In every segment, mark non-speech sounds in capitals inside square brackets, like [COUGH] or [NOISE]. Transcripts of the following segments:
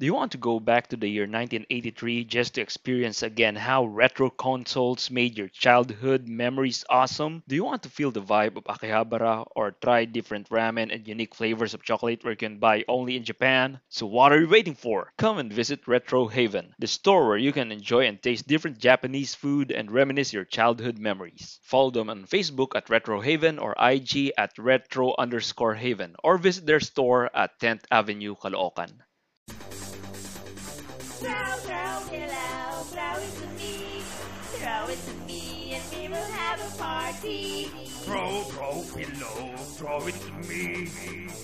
Do you want to go back to the year 1983 just to experience again how retro consoles made your childhood memories awesome? Do you want to feel the vibe of Akihabara or try different ramen and unique flavors of chocolate where you can buy only in Japan? So what are you waiting for? Come and visit Retro Haven, the store where you can enjoy and taste different Japanese food and reminisce your childhood memories. Follow them on Facebook at Retro Haven or IG at retro underscore haven or visit their store at 10th Avenue, Caloocan. Throw, throw, pillow, throw it to me. Throw it to me and we will have a party. Throw, throw, pillow, throw it to me.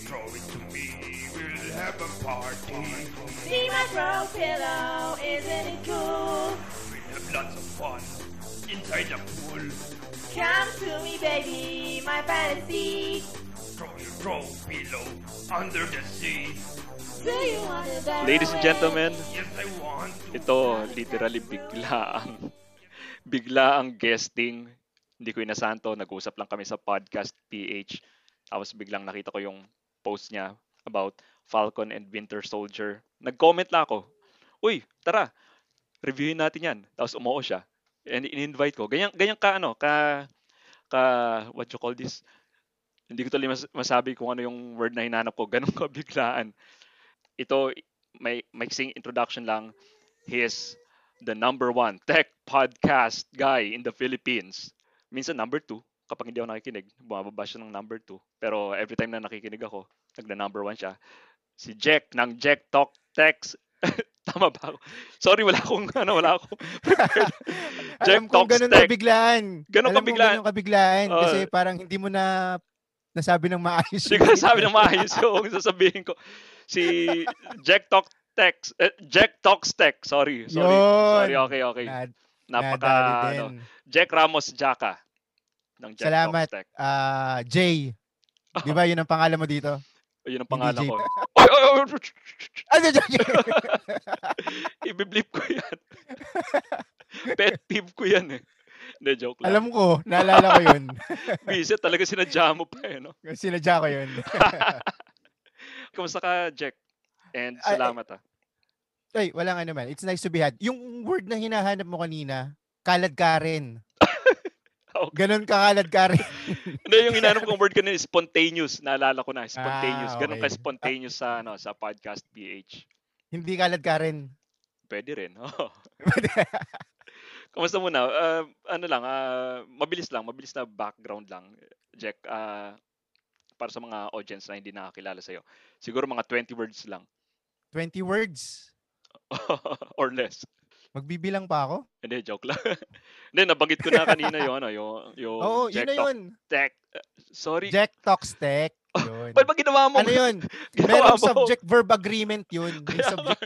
Throw it to me, we'll have a party. See my throw pillow, isn't it cool? We'll have lots of fun inside the pool. Come to me, baby, my fantasy. Throw your throw pillow under the sea. Ladies and gentlemen, ito literally bigla ang bigla ang guesting. Hindi ko inasahan to. Nag-usap lang kami sa podcast PH. Tapos biglang nakita ko yung post niya about Falcon and Winter Soldier. Nag-comment lang ako. Uy, tara, reviewin natin yan. Tapos umuo siya. And in-invite ko. Ganyan, ganyan ka, ano, ka, ka, what you call this? Hindi ko tuloy mas, masabi kung ano yung word na hinanap ko. Ganun ka biglaan. Ito, may maiksing introduction lang. He is the number one tech podcast guy in the Philippines. Minsan number two. Kapag hindi ako nakikinig, bumababa siya ng number two. Pero every time na nakikinig ako, nagna number one siya. Si Jack ng Jack Talk Text. [LAUGHS] Tama ba ako? Sorry, wala akong, [LAUGHS] ano, wala akong. [LAUGHS] Jack Alam Talks ganun Tech. kabiglaan. Ganun Alam kabiglaan. ganun kabiglaan. Oo. kasi parang hindi mo na nasabi ng maayos. Hindi ko sabi ng maayos yung sasabihin ko. Si Jack Talk Text. Eh, Jack Talks Tech. Sorry. Sorry. Yun. Sorry. Okay, okay. Nad- Napaka, ano. Jack Ramos Jaka. Ng Jack Salamat. Talks Tech. Ah, Jay. Di ba yun ang pangalan mo dito? [LAUGHS] Yun ang pangalan ko. [LAUGHS] Oy, oy, oy. Ano, Jay? Ibiblip ko yan. [LAUGHS] Pet peeve ko yan eh. Hindi, joke lang. Alam ko, naalala ko yun. Visit talaga sinadya mo pa eh, no? Sinadya ko yun. Kamusta ka, Jack? And salamat ah. Ay, wala nga naman. It's nice to be had. Yung word na hinahanap mo kanina, kalad ka rin. [LAUGHS] Okay. Ganon ka kalad ka rin. [LAUGHS] Hindi, yung hinanap kong word kanina is spontaneous. Naalala ko na, spontaneous. Ah, okay. ka spontaneous sa, ano, sa podcast PH. Hindi kalad ka rin. Pwede rin. [LAUGHS] oo. Kamusta muna? Ah, ano lang, ah, mabilis lang, mabilis na background lang. Jack, ah, para sa mga audience na hindi nakakilala sa'yo. Siguro mga 20 words lang. 20 words. [LAUGHS] Or less. Magbibilang pa ako? Hindi, joke lang. [LAUGHS] Hindi, nabanggit ko na kanina yung, ano, yung, yung Oo, yun Jack na Talk yun. Tech. Uh, sorry. Jack Talks Tech. Yun. Ba't ba ginawa mo? Ano yun? [LAUGHS] Merong subject-verb agreement yun. Kaya subject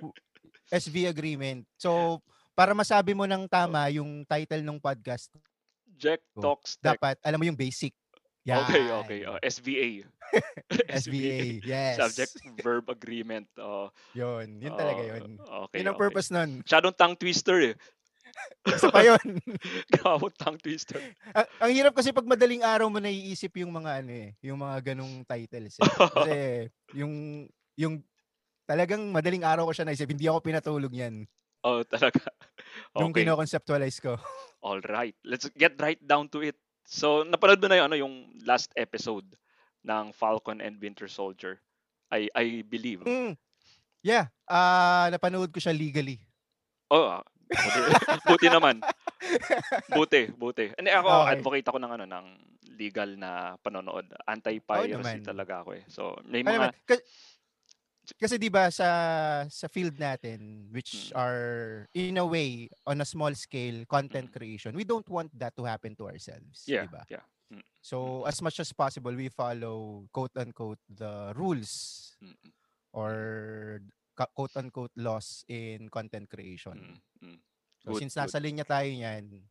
SV agreement. So, para masabi mo ng tama yung title ng podcast, Jack Oh, Talks Tech. dapat alam mo yung basic. Yan. Okay, okay. Oh, SVA. [LAUGHS] SVA. Yes. Subject [LAUGHS] Verb Agreement. Oh, Yun. Yun talaga oh, yun. Okay, Yun ang okay. purpose nun. Masyadong tongue twister eh. [LAUGHS] Isa pa yun. Gawang tongue twister. ang, ang hirap kasi pag madaling araw mo naiisip yung mga ano eh, yung mga ganong titles eh. Kasi yung yung talagang madaling araw ko siya naisip, hindi ako pinatulog yan. Oh, talaga. Yung Okay. kino-conceptualize ko. All right. Let's get right down to it. So, napanood mo na yung, ano, yung last episode ng Falcon and Winter Soldier. I I believe. Mm. Yeah, ah napanood ko siya legally. Oh, ah, buti, [LAUGHS] naman. Buti, buti. Hindi ako Okay. advocate ako ng ano ng legal na panonood. Anti-piracy naman. talaga ako eh. So, may mga ka- kasi 'di ba sa sa field natin which Mm. are in a way on a small scale content Mm. creation, we don't want that to happen to ourselves, yeah, 'di ba? yeah. So as much as possible we follow quote unquote the rules Mm, or quote unquote laws in content creation. mm, mm. So Good, since good. nasa linya tayo niyan,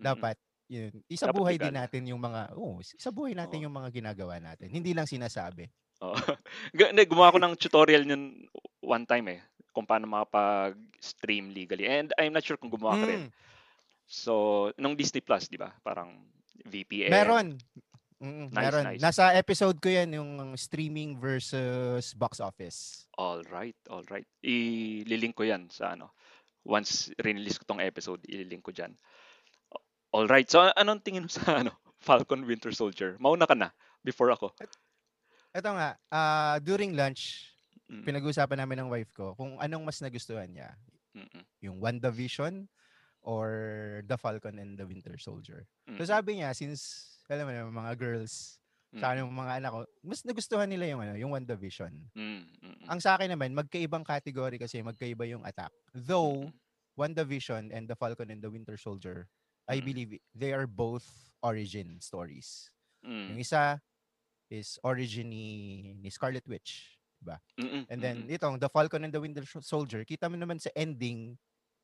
Mm, dapat yun, Dapat isabuhay din natin yung mga oh, isabuhay natin Oo. yung mga ginagawa natin. Hindi lang sinasabi. Oo. [LAUGHS] Hindi, gumawa ko ng tutorial yun one time eh. Kung paano makapag-stream legally. And I'm not sure kung gumawa ka rin. Mm, So, nung Disney Plus, di ba? Parang VPN. meron. Mm, Nice, meron. nice. Nasa episode ko yan, yung streaming versus box office. All right, all right. Ililink ko 'yan sa ano. Once release ko tong episode, ililink ko diyan. All right. So anong tingin mo sa ano? [LAUGHS] Falcon Winter Soldier. Mauna ka na before ako. Ito nga, ah, during lunch, Mm, pinag-uusapan namin ng wife ko kung anong mas nagustuhan niya. mm, mm, Yung WandaVision or The Falcon and the Winter Soldier. mm, So sabi niya, since, alam mo na, mga girls, mm, sa yung mga anak ko, mas nagustuhan nila yung, ano, yung WandaVision. mm, mm, mm, Ang sa akin naman, magkaibang category kasi magkaiba yung attack. Though, mm, WandaVision and The Falcon and the Winter Soldier, I Mm. believe they are both origin stories. mm, Yung isa is origin ni, ni Scarlet Witch. Mm, mm, And then, mm, itong The Falcon and the Winter Soldier, kita mo naman sa ending,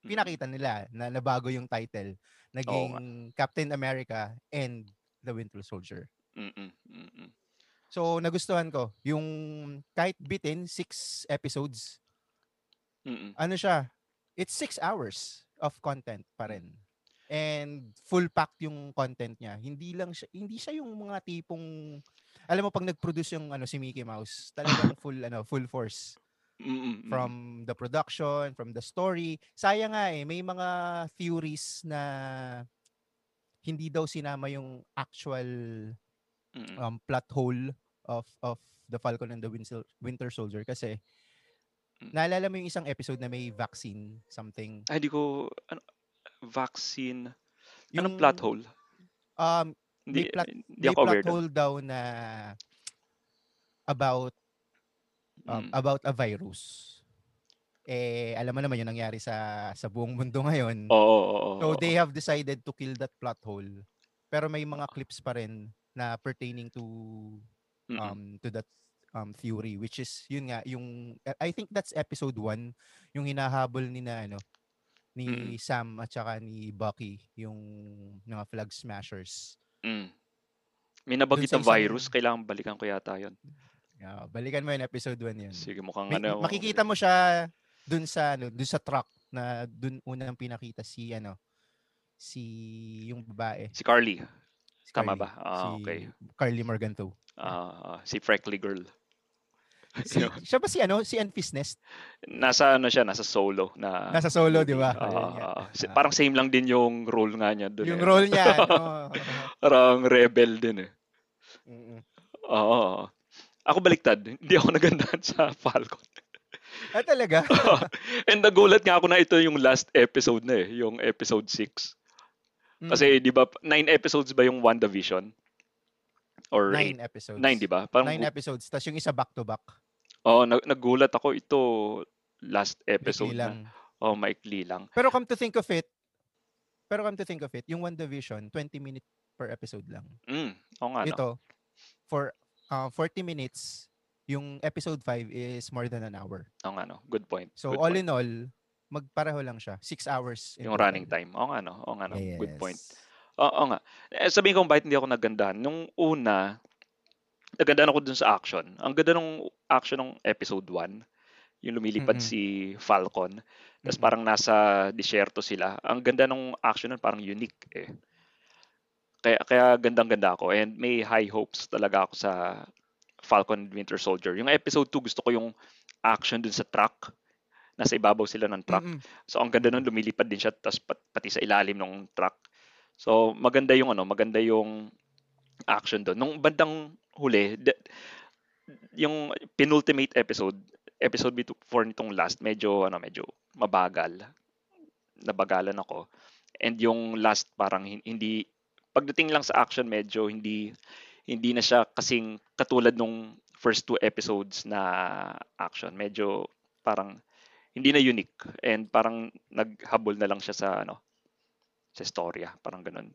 pinakita nila na nabago yung title. Naging Captain America and the Winter Soldier. mm, mm, mm, mm. So, nagustuhan ko. Yung kahit bitin, six episodes, Mm, mm. ano siya, it's six hours of content pa rin. And full packed yung content niya. Hindi lang siya, hindi siya yung mga tipong, alam mo pag nag-produce yung ano si Mickey Mouse, talagang [LAUGHS] full ano, full force Mm, mm, mm. from the production, from the story. Sayang nga eh, may mga theories na hindi daw sinama yung actual um, plot hole of of the Falcon and the Winter, Soldier kasi Mm. naalala mo yung isang episode na may vaccine something Ay, di ko ano, vaccine. Anong Yung- plot hole? um Hindi, plot- hindi may ako aware plot doon. hole daw na about um, Mm. about a virus eh alam mo naman yung nangyari sa sa buong mundo [LAUGHS] ngayon Oo, oo, oo, so oo. they have decided to kill that plot hole pero may mga clips pa rin na pertaining to um to that um theory which is yun nga yung I think that's episode 1 yung hinahabol ni na ano ni Mm-mm. Sam at saka ni Bucky yung mga flag smashers. Mm. May nabanggit sa na isang- virus, kailangan balikan ko yata yun. Yeah, balikan mo yun episode 1 yun. Sige, mukhang May- ano. makikita mo siya dun sa ano dun sa truck na dun unang pinakita si ano si yung babae. Si Carly. Si Tama Carly. ba? Ah, si okay. Carly Morganto. Ah, si Freckly Girl. Si, siya ba si ano si Enfys Nest? Nasa ano siya, nasa solo na Nasa solo, di ba? Ah, si- Ah. parang same lang din yung role nga niya doon. yung eh. role niya. [LAUGHS] no? Parang rebel din eh. Oo. oo. Ako baliktad. Hindi ako nagandahan [LAUGHS] sa Falcon. Ah, talaga? [LAUGHS] And nagulat nga ako na ito yung last episode na eh. Yung episode 6. Mm. Kasi di ba, nine episodes ba yung WandaVision? Or nine eight? episodes. Nine, di ba? Parang, Nine episodes. Tapos yung isa back oh, nag- nagulat ako ito last episode Episode na. lang. Oh, maikli lang. Pero come to think of it, pero come to think of it, yung WandaVision, 20 minutes per episode lang. Mm, oo nga, no? Ito, for uh, 40 minutes, yung episode 5 is more than an hour. Oo nga, no? Good point. So Good all point. in all, magpareho lang siya. 6 hours. Yung running time. Oo nga, no? Oo nga, no? Good point. Yes. Oo nga. Eh, sabihin ko bakit hindi ako nagandahan. Nung una, nagandahan ako dun sa action. Ang ganda ng action ng episode 1. Yung lumilipad Mm-mm. si Falcon. Tapos Mm-mm. parang nasa disyerto sila. Ang ganda ng action nun, parang unique eh. Kaya, kaya gandang-ganda ako. And may high hopes talaga ako sa Falcon and Winter Soldier. Yung episode 2, gusto ko yung action dun sa truck. Nasa ibabaw sila ng truck. Mm-mm. So ang ganda nun, lumilipad din siya tapos pat- pati sa ilalim ng truck. So maganda yung ano, maganda yung action doon. Nung bandang huli, de- yung penultimate episode, episode before nitong last, medyo ano, medyo mabagal. Nabagalan ako. And yung last parang hin- hindi pagdating lang sa action medyo hindi hindi na siya kasing katulad nung first two episodes na action. Medyo parang hindi na unique and parang naghabol na lang siya sa ano sa storya, parang ganun.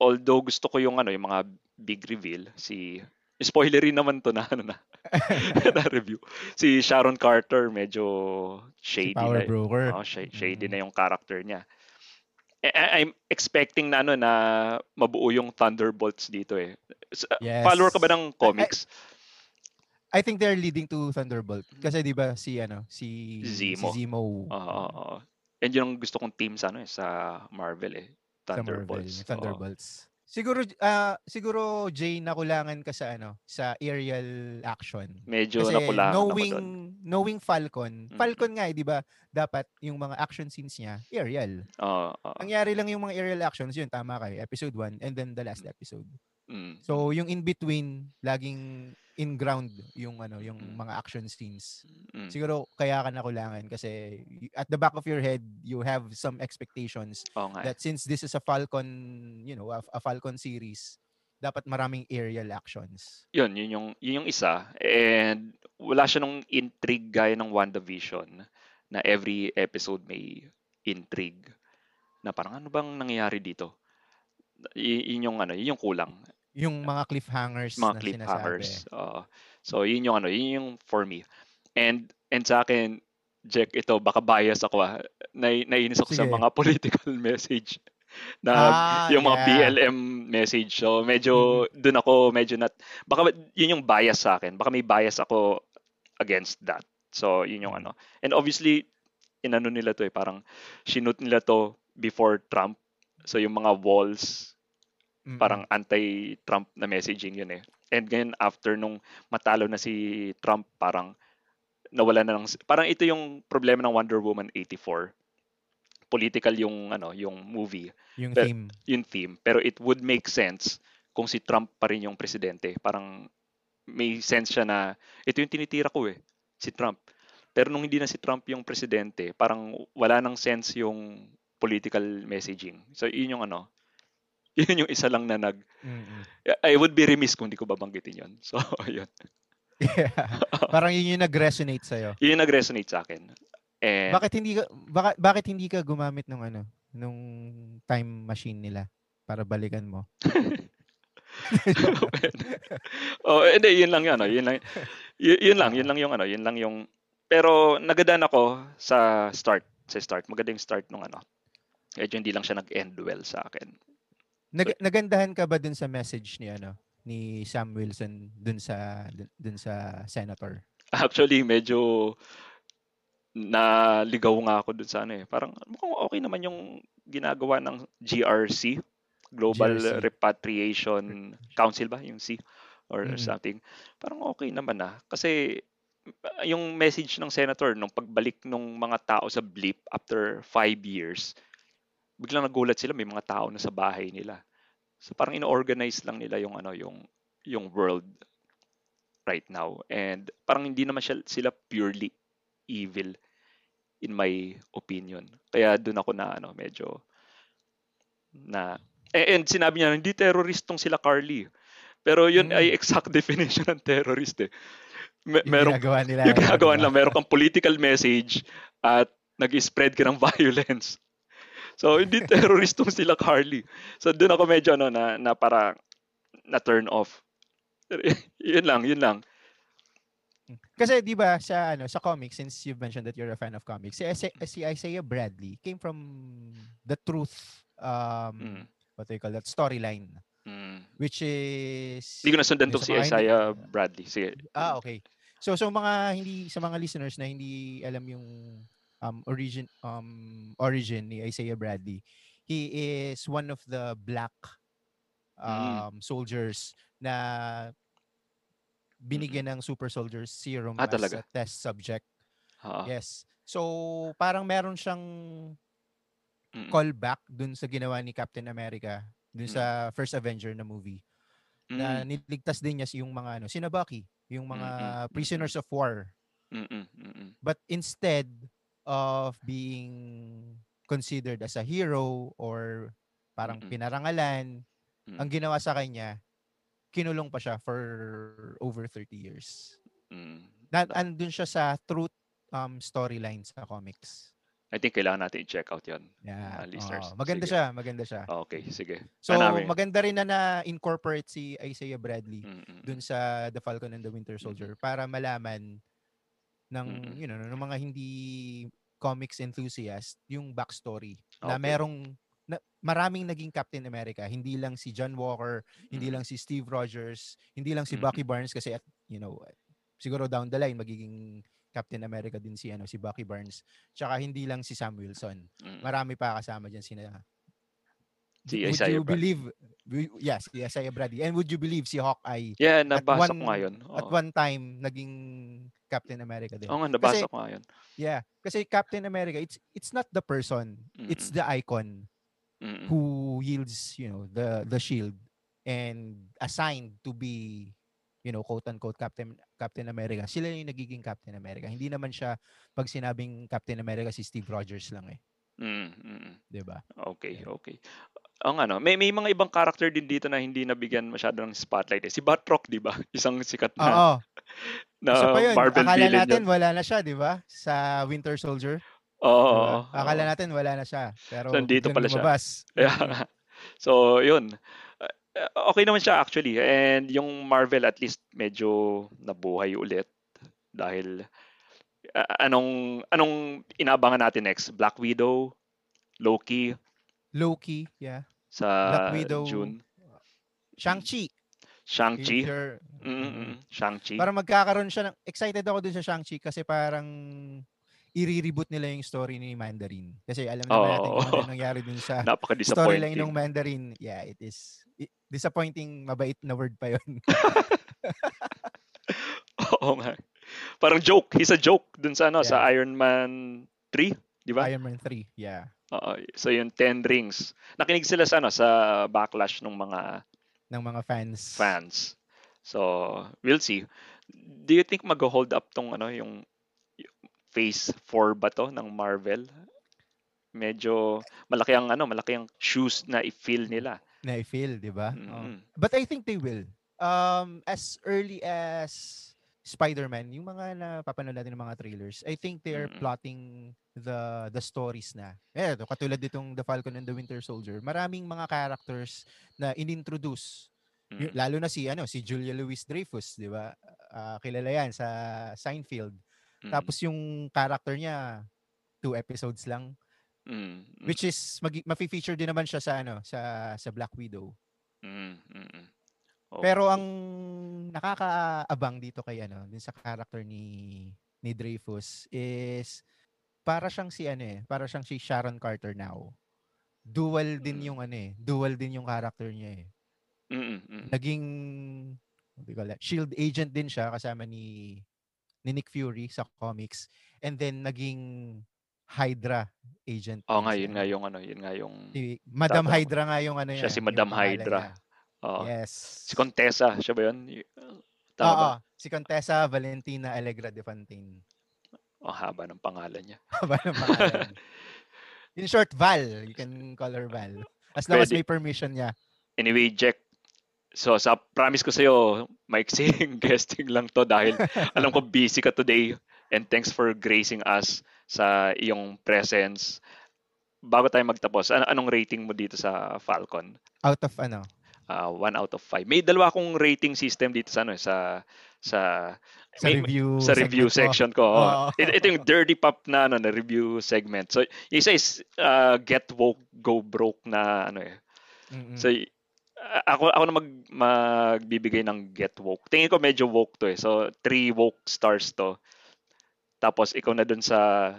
Although gusto ko yung ano, yung mga big reveal si spoilery naman to na ano na, [LAUGHS] na review. Si Sharon Carter medyo Si shady Power na. Broker. Oh, sh- shady Mm. na yung character niya. I- I- I'm expecting na ano na mabuo yung Thunderbolts dito eh. S- Yes. Follower ka ba ng comics? I think they're leading to Thunderbolt. Kasi 'di ba si ano, si Zemo. si Zemo Oo, oo, oo. And yun ang gusto kong team sa ano eh, sa Marvel eh. Thunderbolts. Thunderbolts. Siguro ah siguro Jay nakulangan ka sa ano, sa aerial action. Medyo Kasi nakulangan ako knowing doon. knowing Falcon, Mm. Falcon nga eh, 'di ba? Dapat yung mga action scenes niya aerial. Oo, oo. Nangyari lang yung mga aerial actions yun, tama kayo. Episode 1 and then the last episode. Mm. So yung in between laging in ground yung ano, yung Mm. mga action scenes. Mm. Siguro kaya ka nakulangan kasi y- at the back of your head you have some expectations Oo nga. eh. that since this is a Falcon, you know, a, a Falcon series, dapat maraming aerial actions. Yun, yun yung, yun yung isa. And wala siya nung intrigue gaya ng WandaVision na every episode may intrigue. Na parang ano bang nangyayari dito? Y- yun yung ano, yun yung kulang. Yung mga cliffhangers mga na cliffhangers. sinasabi. Oo. so yun yung ano, yun yung for me. And and sa akin, Jack, ito baka bias ako ah. Nai, nainis ako sa Sige. mga [LAUGHS] political message [LAUGHS] na Ah, yung mga yeah. BLM message. So medyo doon ako medyo not baka yun yung bias sa akin. Baka may bias ako against that. So yun yung ano. And obviously inano nila to eh parang shinut nila to before Trump. So yung mga walls Mm-mm. parang anti-Trump na messaging yun eh. And ngayon after nung matalo na si Trump, parang nawala na lang parang ito yung problema ng Wonder Woman 84. Political yung ano, yung movie, yung pero- theme. yung theme, pero it would make sense kung si Trump pa rin yung presidente. Parang may sense siya na ito yung tinitira ko eh, si Trump. Pero nung hindi na si Trump yung presidente, parang wala nang sense yung political messaging. So yun yung ano, [LAUGHS] yun yung isa lang na nag Mm-mm. I would be remiss kung di ko babanggitin yun. So, [LAUGHS] yun. Yeah. Parang yun yung nag-resonate sa'yo. [LAUGHS] Yun yung nag-resonate sa akin. And, Bakit hindi ka baka, bakit hindi ka gumamit ng ano, nung time machine nila para balikan mo? oh, hindi, yun lang yun. Ano, yun, lang, yun, yun lang, yun lang yung ano, yun lang yung, pero nagadaan ako sa start, sa start. Maganda yung start nung ano. Medyo hindi lang siya nag-end well sa akin. Nag, nagandahan ka ba dun sa message ni ano ni Sam Wilson dun sa dun, sa senator? Actually, medyo naligaw nga ako dun sa ano eh. Parang mukhang okay naman yung ginagawa ng GRC, Global GRC. Repatriation Council ba? Yung C or Mm. something. Parang okay naman ah. Kasi yung message ng senator nung pagbalik ng mga tao sa blip after five years, biglang nagulat sila may mga tao na sa bahay nila. So parang ino-organize lang nila yung ano yung yung world right now and parang hindi naman siya, sila purely evil in my opinion. Kaya doon ako na ano medyo na eh, and sinabi niya hindi terrorist tong sila Carly. Pero yun Mm. ay exact [LAUGHS] definition ng terrorist eh. Me- Yung merong ginagawa nila. yung ginagawa nila, meron kang political message at nag-spread ka ng [LAUGHS] violence. So, hindi [LAUGHS] terrorist tong sila Carly. So, doon ako medyo ano, na, na para na turn off. [LAUGHS] yun lang, yun lang. Kasi 'di ba sa ano sa comics since you've mentioned that you're a fan of comics, si, si Isaiah Bradley came from the truth um Mm. what do you call that storyline Mm. which is Hindi ko nasundan Yung to sa si Isaiah Bradley. Sige. Ah, okay. So so mga hindi sa mga listeners na hindi alam yung um origin um origin ni Isaiah Bradley, he is one of the black um soldiers na binigyan ng super soldier serum Ah, as talaga? a test subject. Ah, Yes. So parang meron siyang mm, callback dun sa ginawa ni Captain America dun Mm. sa first Avenger na movie na mm, niligtas din niya yung mga ano, sina Bucky, yung mga Mm, mm, mm, prisoners of war. mm, mm, mm, mm. But instead of being considered as a hero or parang Mm-mm. pinarangalan, Mm. ang ginawa sa kanya, kinulong pa siya for over 30 years. Mm. Na, andun siya sa truth um, storyline sa comics. I think kailangan natin i-check out yon. Yeah. Ah, listeners, oo. maganda sige. siya, maganda siya. Okay, sige. So, Hanapin. maganda rin na na-incorporate si Isaiah Bradley Mm, mm, dun sa The Falcon and the Winter Soldier para malaman ng Mm-mm. you know ng mga hindi comics enthusiast yung backstory na Okay. merong na, maraming naging Captain America hindi lang si John Walker hindi Mm. lang si Steve Rogers hindi lang si Mm-mm. Bucky Barnes kasi at you know siguro down the line magiging Captain America din si ano si Bucky Barnes tsaka hindi lang si Sam Wilson mm. marami pa kasama diyan sina Si would Isaiah you Bradley. believe yes, si Isaiah Bradley. And would you believe si Hawkeye Yeah, nabasa ko one- nga yun. at Oo. one time naging Captain America din. Oo nga, nabasa Kasi- ko nga yun. Yeah, kasi Captain America it's it's not the person, it's Mm-mm. the icon Mm-mm. who yields, you know, the the shield and assigned to be you know, quote unquote Captain Captain America. Sila yung nagiging Captain America. Hindi naman siya pag sinabing Captain America si Steve Rogers lang eh, Mm, mm, 'di ba? Okay, okay. Ang ano, may may mga ibang character din dito na hindi nabigyan masyado ng spotlight. Eh. Si Batroc, 'di ba? [LAUGHS] Isang sikat na, Oo. [LAUGHS] na Isa pa yun, Marvel akala villain natin yun. wala na siya, 'di ba? Sa Winter Soldier. Oo. di ba? oo, Akala natin wala na siya. Pero Nandito pala siya. lumabas. [LAUGHS] Mm. nga. So, yun. Uh, Okay naman siya actually. And yung Marvel at least medyo nabuhay ulit dahil uh, anong anong inaabangan natin next? Black Widow, Loki Loki, yeah. sa Black Widow, June, Shang-Chi. Shang-Chi. If you're- Mm-mm, Shang-Chi. Parang magkakaroon siya ng excited ako dun sa Shang-Chi kasi parang i-reboot nila yung story ni Mandarin. Kasi alam naman natin kung ano nangyari dun sa [LAUGHS] storyline ng Mandarin. Yeah, it is i- disappointing, mabait na word pa yun. [LAUGHS] Oo nga. Parang joke. He's a joke dun sa ano, sa Yeah. Iron Man 3, di ba? Iron Man 3, yeah. Oo. so yung 10 rings. Nakinig sila sa ano, sa backlash ng mga Ng mga fans. fans. So, we'll see. Do you think mag-hold up tong ano, yung phase 4 ba to ng Marvel? Medyo malaki ang ano, malaki ang shoes na i-fill nila. Na i-feel, di ba? Oo. Mm. But I think they will. Um, as early as Spider-Man, yung mga napapanood natin ng mga trailers, I think they are Mm. plotting the the stories na. Eh, ito, katulad ditong The Falcon and the Winter Soldier, maraming mga characters na inintroduce. Mm. Lalo na si ano, si Julia Louis Dreyfus, 'di ba? Ah, kilala 'yan sa Seinfeld. Mm. Tapos yung character niya two episodes lang, Mm. Mm. which is mag- mafi-feature din naman siya sa ano, sa sa Black Widow. Mm. Oh, Pero ang nakakaabang dito kay ano, din sa character ni ni Dreyfus is para siyang si ano eh, para siyang si Sharon Carter now. Dual din Mm. yung ano eh, dual din yung character niya eh. Mm. Mm. mm. Naging call that? Shield agent din siya kasama ni ni Nick Fury sa comics and then naging Hydra agent. Din nga, siya. yun nga yung ano, yun nga yung Si Madam. Hydra nga yung ano Siya niya, si Madam Hydra. niya. Oo. Yes. Si Contessa, siya ba yun? Tama ba? Oo, si Contessa Valentina Allegra de Fontaine. Ang haba ng pangalan niya. [LAUGHS] Haba ng pangalan. In short, Val. You can call her Val. As long as Pwede. may permission niya. Anyway, Jack, so sa promise ko sa'yo, maiksing [LAUGHS] guesting lang to dahil [LAUGHS] alam ko busy ka today and thanks for gracing us sa iyong presence. Bago tayo magtapos, an- anong rating mo dito sa Falcon? Out of ano? Uh, one out of five. May dalawa akong rating system dito sa ano, eh, sa sa Sa may- review sa review mo. section ko. oo. Oo. Ito, ito yung dirty pop na ano na review segment. So, isa is uh, get woke, go broke na ano eh. Mm-mm. So, ako ako na mag magbibigay ng get woke. Tingin ko medyo woke to eh. So, three woke stars to. Tapos ikaw na dun sa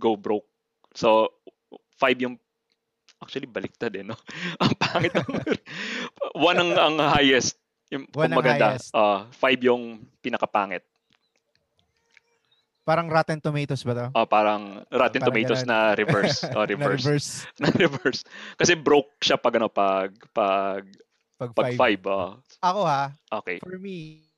go broke. So, five yung actually baliktad eh, no? [LAUGHS] ang pangit. ng- One ang, ang highest. Yung One ang maganda. highest. Ah, five yung pinakapangit. Parang Rotten Tomatoes ba to? Ah, parang Rotten Parang Tomatoes ganun. na reverse. [LAUGHS] Oh, Na reverse. reverse. [LAUGHS] na reverse. Kasi broke siya pag ano pag pag Pag, pag five. five. ah. Ako ha, okay. for me,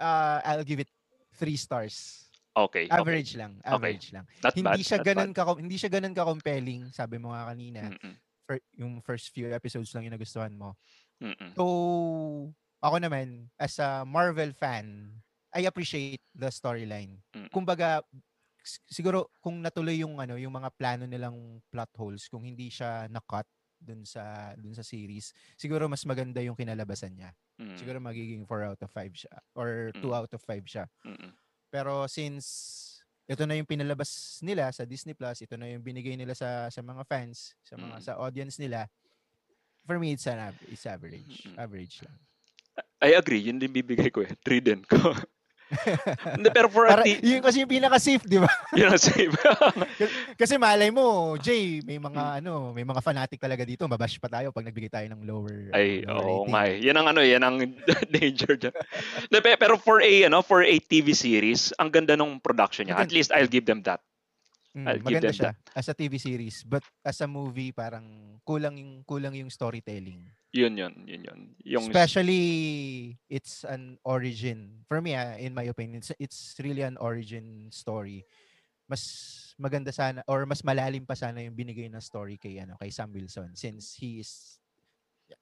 uh, I'll give it three stars. Okay. okay. Average lang. Average lang. Not bad. Hindi siya not ganun bad. ka hindi siya ganun ka compelling, sabi mo nga kanina. Mm-mm, fir- yung first few episodes lang yung nagustuhan mo. mm-mm. So, ako naman, as a Marvel fan, I appreciate the storyline. Kumbaga, siguro kung natuloy yung ano, yung mga plano nilang plot holes, kung hindi siya na-cut dun sa dun sa series, siguro mas maganda yung kinalabasan niya. Mm, Siguro magiging 4 out of 5 siya or 2 Mm. out of 5 siya. mm-mm. Pero since ito na yung pinalabas nila sa Disney Plus, ito na yung binigay nila sa sa mga fans, sa mga Mm. sa audience nila. For me it's an it's average. Mm-mm. Average lang. I agree. Yun din bibigay ko eh. [LAUGHS] Three din ko. [LAUGHS] Hindi, pero for a Para, T- yun kasi yung pinaka-safe, di ba? [LAUGHS] yun ang safe. [LAUGHS] Kasi malay mo, Jay, may mga Hmm. ano, may mga fanatic talaga dito. Mabash pa tayo pag nagbigay tayo ng lower, Ay, uh, lower oo rating. nga eh. Yan ang ano, yan ang danger dyan. Pero for a, ano, for a TV series, ang ganda ng production niya. At least I'll give them that. Mm, I'll maganda them siya as a TV series, but as a movie parang kulang yung kulang yung storytelling. Yun yun, yun yun. Yung Especially it's an origin. For me, ah, in my opinion, it's, it's really an origin story. Mas maganda sana or mas malalim pa sana yung binigay na story kay ano, kay Sam Wilson since he is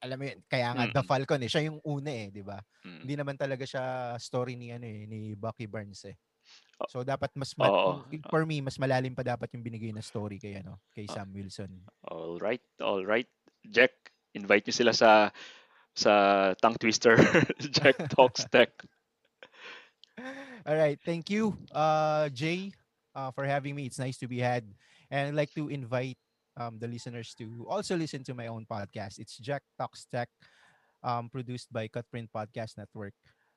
alam mo yun, kaya nga The Mhm. Falcon eh, siya yung una eh, 'di ba? Mm. Hindi naman talaga siya story ni ano eh, ni Bucky Barnes eh. So dapat mas ma- Oo. kung- for me mas malalim pa dapat yung binigay na story kay ano, kay Oh. Sam Wilson. All right, all right. Jack, invite niyo sila sa sa tongue twister. [LAUGHS] Jack Talks Tech. [LAUGHS] All right, thank you, uh, Jay, uh, for having me. It's nice to be had, and I'd like to invite um, the listeners to also listen to my own podcast. It's Jack Talks Tech, um, produced by Cutprint Podcast Network,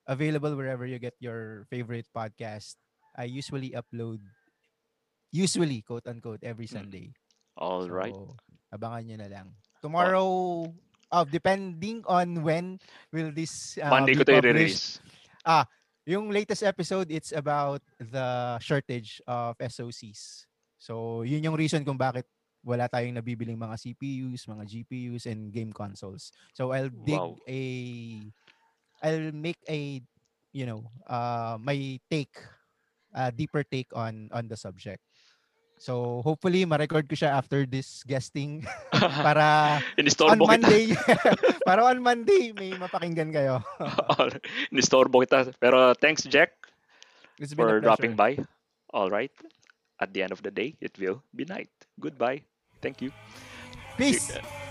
available wherever you get your favorite podcast. I usually upload, usually quote unquote, every Mm. Sunday. All right. So, abangan nyo na lang. Tomorrow, oh, depending on when will this uh, Monday be ko published, release. yung latest episode, it's about the shortage of SOCs. So, yun yung reason kung bakit wala tayong nabibiling mga CPUs, mga GPUs, and game consoles. So, I'll dig Wow. a... I'll make a, you know, uh, my take, a deeper take on on the subject. So, hopefully, ma-record ko siya after this guesting [LAUGHS] para [LAUGHS] on. Monday, [LAUGHS] para on Monday, may mapakinggan kayo. Inistorbo kita. Pero thanks, Jack, It's been a for dropping by. All right. At the end of the day, it will be night. Goodbye. Thank you. Peace! Yeah.